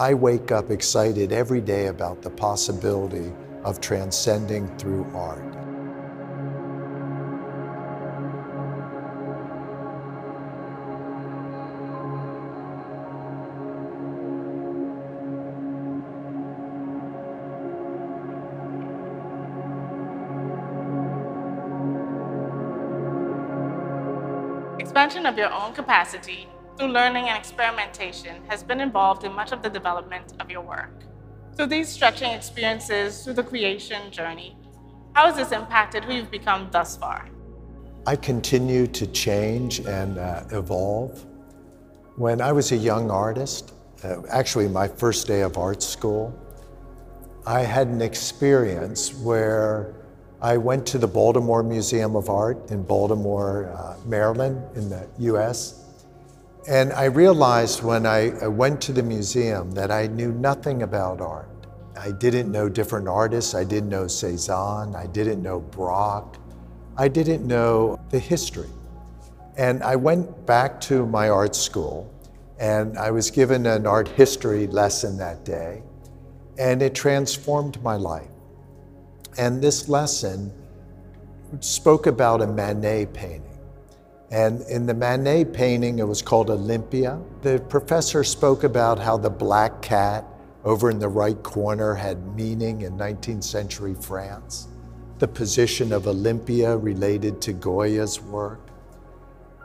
I wake up excited every day about the possibility of transcending through art. Expansion of your own capacity through learning and experimentation has been involved in much of the development of your work. Through these stretching experiences through the creation journey, how has this impacted who you've become thus far? I continue to change and uh, evolve. When I was a young artist, uh, actually my first day of art school, I had an experience where I went to the Baltimore Museum of Art in Baltimore, uh, Maryland, in the US. And I realized when I, I went to the museum that I knew nothing about art. I didn't know different artists. I didn't know Cezanne. I didn't know Braque. I didn't know the history. And I went back to my art school and I was given an art history lesson that day and it transformed my life. And this lesson spoke about a Manet painting. And in the Manet painting, it was called Olympia. The professor spoke about how the black cat over in the right corner had meaning in 19th century France. The position of Olympia related to Goya's work.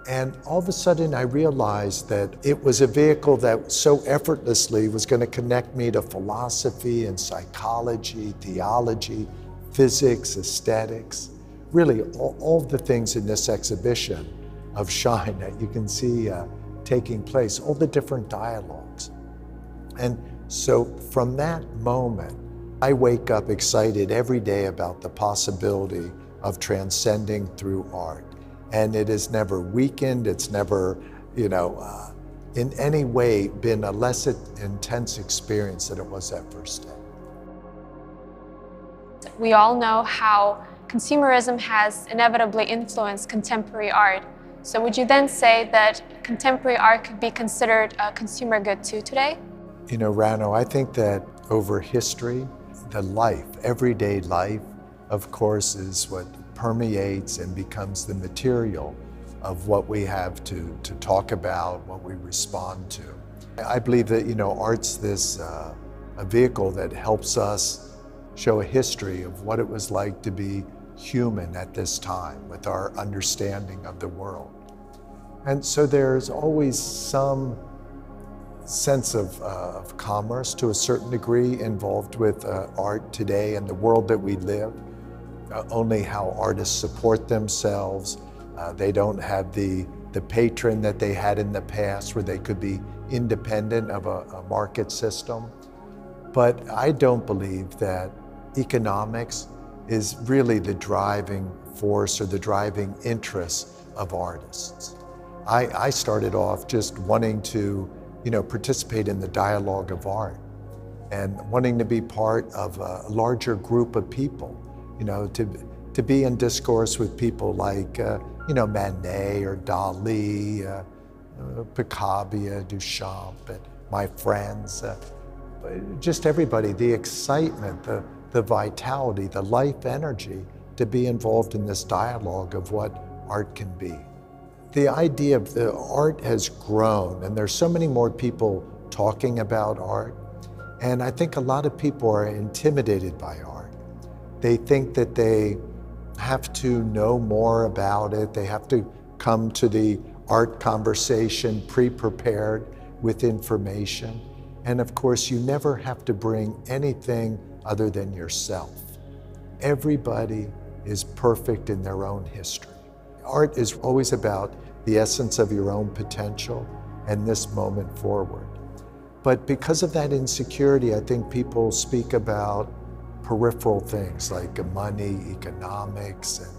And all of a sudden, I realized that it was a vehicle that so effortlessly was going to connect me to philosophy and psychology, theology, physics, aesthetics, really all, all the things in this exhibition of Shine that you can see uh, taking place, all the different dialogues. And so from that moment, I wake up excited every day about the possibility of transcending through art. And it has never weakened, it's never, you know, uh, in any way been a less intense experience than it was that first day. We all know how consumerism has inevitably influenced contemporary art. So would you then say that contemporary art could be considered a consumer good too today? You know, Rano, I think that over history, the life, everyday life, of course, is what permeates and becomes the material of what we have to, to talk about, what we respond to. I believe that, you know, art's this uh, a vehicle that helps us show a history of what it was like to be human at this time with our understanding of the world. And so there's always some sense of, uh, of commerce to a certain degree involved with uh, art today and the world that we live. Uh, only how artists support themselves. Uh, they don't have the, the patron that they had in the past where they could be independent of a, a market system. But I don't believe that economics is really the driving force or the driving interest of artists. I, I started off just wanting to, you know, participate in the dialogue of art and wanting to be part of a larger group of people, you know, to, to be in discourse with people like, uh, you know, Manet or Dali, uh, uh, Picabia, Duchamp, and my friends, uh, just everybody, the excitement, the, the vitality, the life energy to be involved in this dialogue of what art can be. The idea of the art has grown and there's so many more people talking about art. And I think a lot of people are intimidated by art. They think that they have to know more about it. They have to come to the art conversation pre-prepared with information. And of course, you never have to bring anything other than yourself. Everybody is perfect in their own history. Art is always about the essence of your own potential and this moment forward. But because of that insecurity, I think people speak about peripheral things like money, economics, and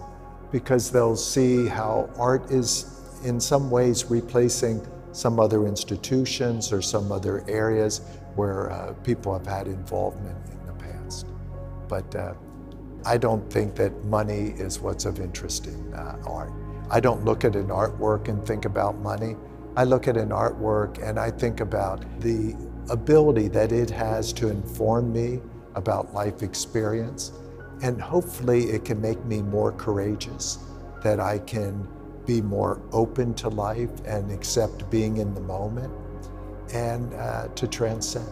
because they'll see how art is in some ways replacing some other institutions or some other areas where uh, people have had involvement in the past. but uh, I don't think that money is what's of interest in uh, art. I don't look at an artwork and think about money. I look at an artwork and I think about the ability that it has to inform me about life experience. And hopefully, it can make me more courageous, that I can be more open to life and accept being in the moment and uh, to transcend.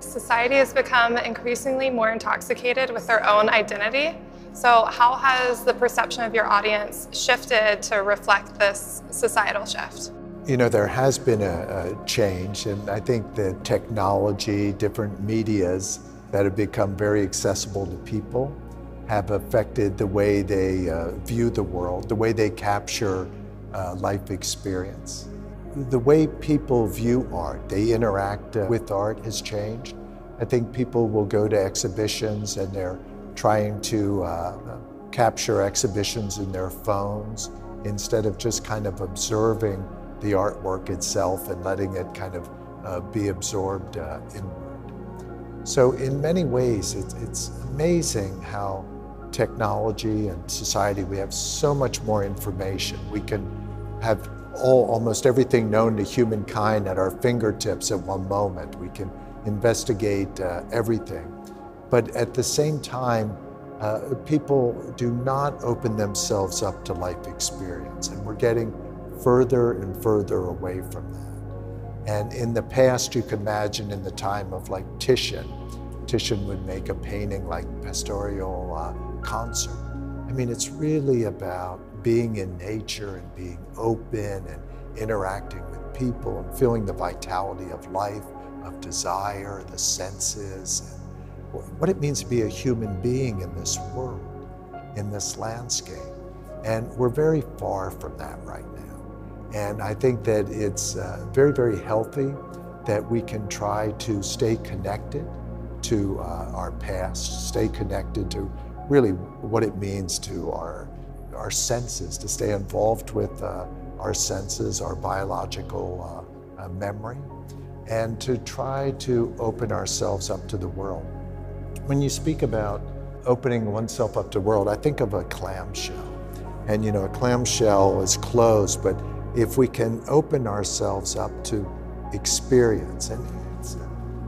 Society has become increasingly more intoxicated with their own identity. So, how has the perception of your audience shifted to reflect this societal shift? You know, there has been a, a change, and I think the technology, different medias that have become very accessible to people have affected the way they uh, view the world, the way they capture uh, life experience. The way people view art, they interact uh, with art has changed. I think people will go to exhibitions and they're trying to uh, capture exhibitions in their phones instead of just kind of observing the artwork itself and letting it kind of uh, be absorbed uh, inward. So in many ways, it's, it's amazing how technology and society, we have so much more information. We can have all, almost everything known to humankind at our fingertips at one moment. We can investigate uh, everything. But at the same time, uh, people do not open themselves up to life experience, and we're getting further and further away from that. And in the past, you can imagine in the time of like Titian, Titian would make a painting like Pastoral uh, Concert. I mean, it's really about being in nature and being open and interacting with people and feeling the vitality of life, of desire, the senses, what it means to be a human being in this world, in this landscape. And we're very far from that right now. And I think that it's uh, very, very healthy that we can try to stay connected to uh, our past, stay connected to really what it means to our, our senses, to stay involved with uh, our senses, our biological uh, uh, memory, and to try to open ourselves up to the world. When you speak about opening oneself up to the world, I think of a clamshell. And you know, a clamshell is closed, but if we can open ourselves up to experience, and it's,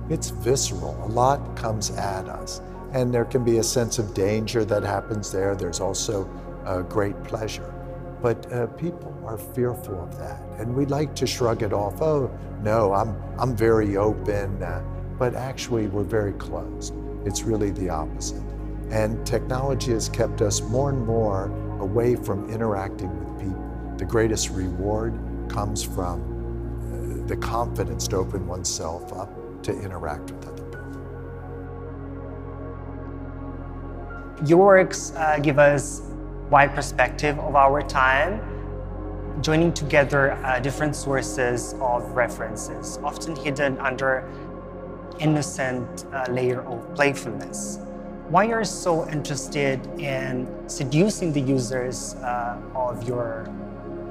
it's visceral, a lot comes at us. And there can be a sense of danger that happens there. There's also a great pleasure. But uh, people are fearful of that. And we like to shrug it off. Oh, no, I'm, I'm very open. Uh, but actually, we're very closed. It's really the opposite. And technology has kept us more and more away from interacting with people. The greatest reward comes from uh, the confidence to open oneself up to interact with other people. Your works uh, give us wide perspective of our time, joining together uh, different sources of references, often hidden under innocent uh, layer of playfulness. Why are you so interested in seducing the users uh, of your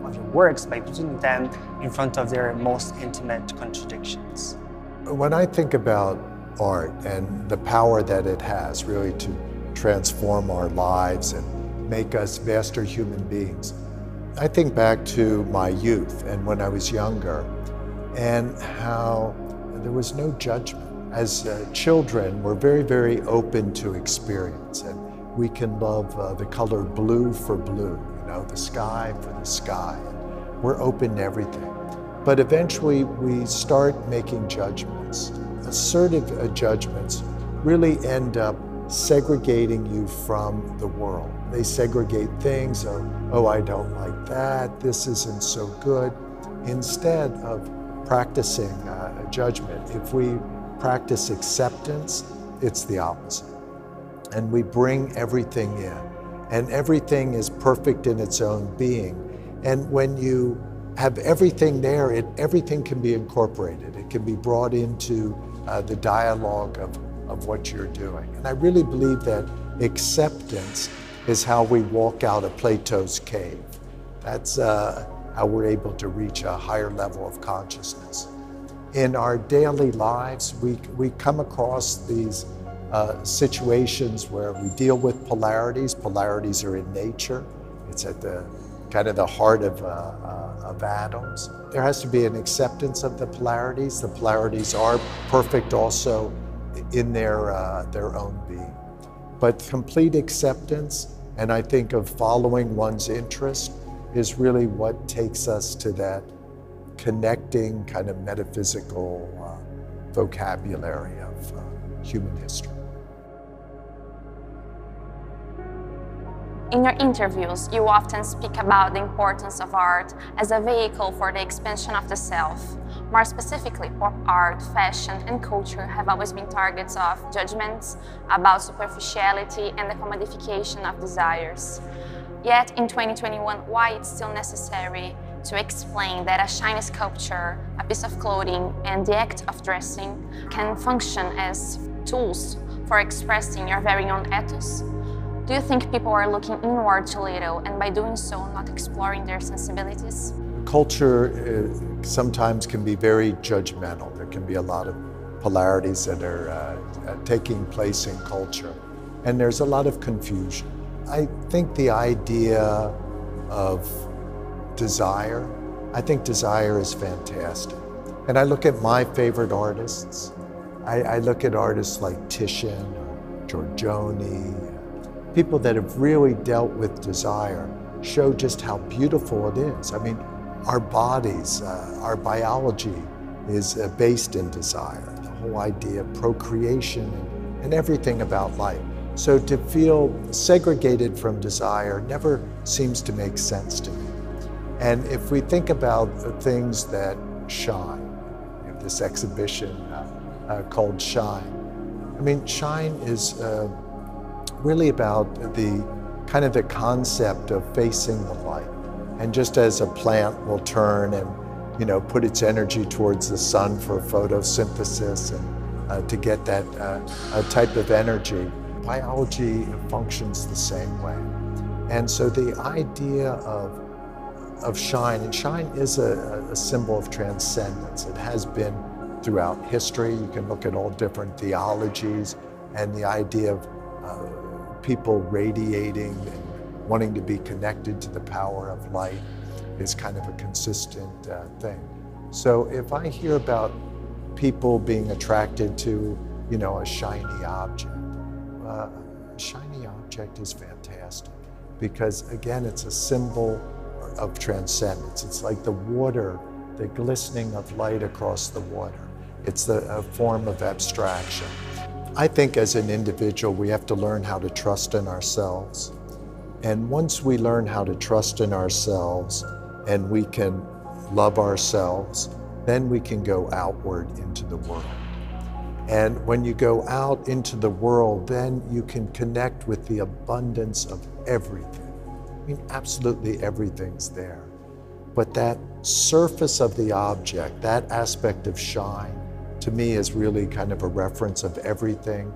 of your works by putting them in front of their most intimate contradictions? When I think about art and the power that it has really to transform our lives and make us vaster human beings, I think back to my youth and when I was younger and how there was no judgment. As uh, children, we're very, very open to experience and we can love uh, the color blue for blue, you know, the sky for the sky. We're open to everything. But eventually we start making judgments. Assertive uh, judgments really end up segregating you from the world. They segregate things, or, oh, I don't like that, this isn't so good, instead of practicing uh, judgment. If we practice acceptance, it's the opposite. And we bring everything in, and everything is perfect in its own being. And when you have everything there, it, everything can be incorporated. It can be brought into uh, the dialogue of, of what you're doing. And I really believe that acceptance is how we walk out of Plato's cave. That's uh, how we're able to reach a higher level of consciousness. In our daily lives, we, we come across these uh, situations where we deal with polarities. Polarities are in nature. It's at the kind of the heart of, uh, uh, of atoms. There has to be an acceptance of the polarities. The polarities are perfect also in their, uh, their own being. But complete acceptance, and I think of following one's interest, is really what takes us to that connecting kind of metaphysical uh, vocabulary of uh, human history. In your interviews, you often speak about the importance of art as a vehicle for the expansion of the self. More specifically, pop art, fashion, and culture have always been targets of judgments about superficiality and the commodification of desires. Yet in 2021, why it's still necessary to explain that a shiny sculpture, a piece of clothing, and the act of dressing can function as tools for expressing your very own ethos? Do you think people are looking inward too little and by doing so not exploring their sensibilities? Culture uh, sometimes can be very judgmental. There can be a lot of polarities that are uh, uh, taking place in culture and there's a lot of confusion. I think the idea of desire, I think desire is fantastic. And I look at my favorite artists. I, I look at artists like Titian or Giorgione, people that have really dealt with desire show just how beautiful it is. I mean, our bodies, uh, our biology is uh, based in desire, the whole idea of procreation and, and everything about life. So to feel segregated from desire never seems to make sense to me. And if we think about the things that shine, we have this exhibition uh, uh, called Shine. I mean, Shine is uh, really about the kind of the concept of facing the light. And just as a plant will turn and you know put its energy towards the sun for photosynthesis and uh, to get that uh, type of energy, biology functions the same way. And so the idea of of shine, and shine is a, a symbol of transcendence. It has been throughout history. You can look at all different theologies and the idea of uh, people radiating and wanting to be connected to the power of light is kind of a consistent uh, thing. So if I hear about people being attracted to, you know, a shiny object, uh, a shiny object is fantastic because again, it's a symbol of transcendence. It's like the water, the glistening of light across the water. It's the, a form of abstraction. I think as an individual, we have to learn how to trust in ourselves. And once we learn how to trust in ourselves and we can love ourselves, then we can go outward into the world. And when you go out into the world, then you can connect with the abundance of everything. Mean, absolutely everything's there. But that surface of the object, that aspect of shine, to me is really kind of a reference of everything.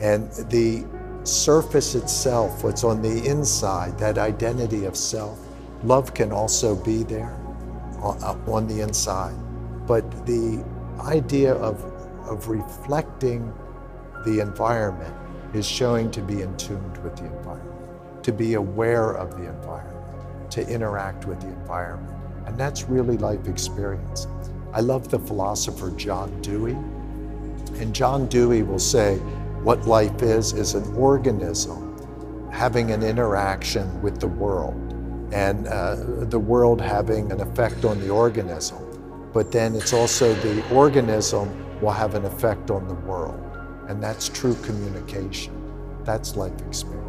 And the surface itself, what's on the inside, that identity of self, love can also be there on the inside. But the idea of, of reflecting the environment is showing to be in tune with the environment, to be aware of the environment, to interact with the environment. And that's really life experience. I love the philosopher John Dewey. And John Dewey will say, what life is, is an organism having an interaction with the world and uh, the world having an effect on the organism. But then it's also the organism will have an effect on the world. And that's true communication. That's life experience.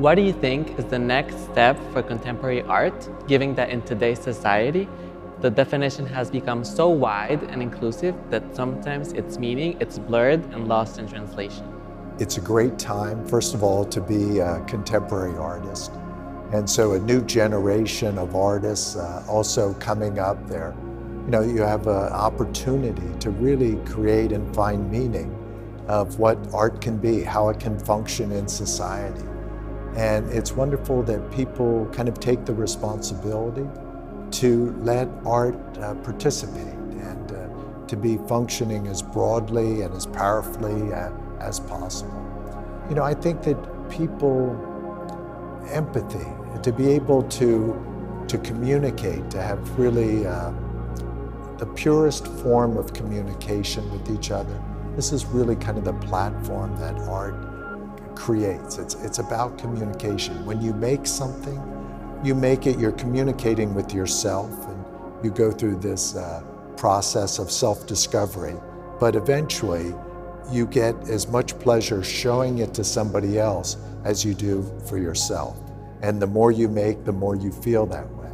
What do you think is the next step for contemporary art, given that in today's society, the definition has become so wide and inclusive that sometimes its meaning it's blurred and lost in translation? It's a great time, first of all, to be a contemporary artist. And so a new generation of artists uh, also coming up there. You know, you have an opportunity to really create and find meaning of what art can be, how it can function in society. And it's wonderful that people kind of take the responsibility to let art uh, participate and uh, to be functioning as broadly and as powerfully uh, as possible. You know, I think that people empathy, to be able to, to communicate, to have really uh, the purest form of communication with each other. This is really kind of the platform that art creates. It's, it's about communication. When you make something, you make it, you're communicating with yourself, and you go through this uh, process of self discovery. But eventually, you get as much pleasure showing it to somebody else as you do for yourself. And the more you make, the more you feel that way.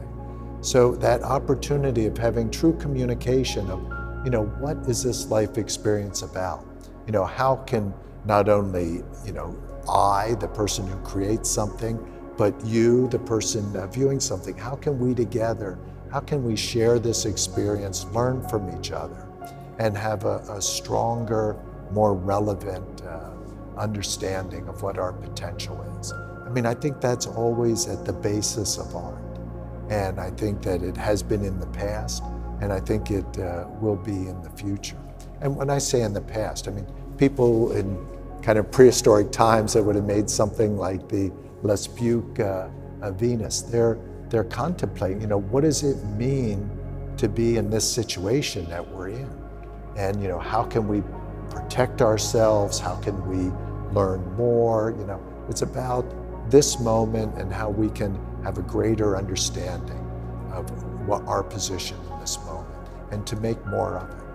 So that opportunity of having true communication of, you know, what is this life experience about? You know, how can not only, you know, I, the person who creates something, but you, the person viewing something, how can we together, how can we share this experience, learn from each other, and have a, a stronger, more relevant uh, understanding of what our potential is? I mean, I think that's always at the basis of art. And I think that it has been in the past, and I think it uh, will be in the future. And when I say in the past, I mean, people in kind of prehistoric times that would have made something like the Lespugue uh, uh, Venus, they're, they're contemplating, you know, what does it mean to be in this situation that we're in? And, you know, how can we protect ourselves? How can we learn more? You know, it's about this moment and how we can have a greater understanding of what our position in this moment and to make more of it.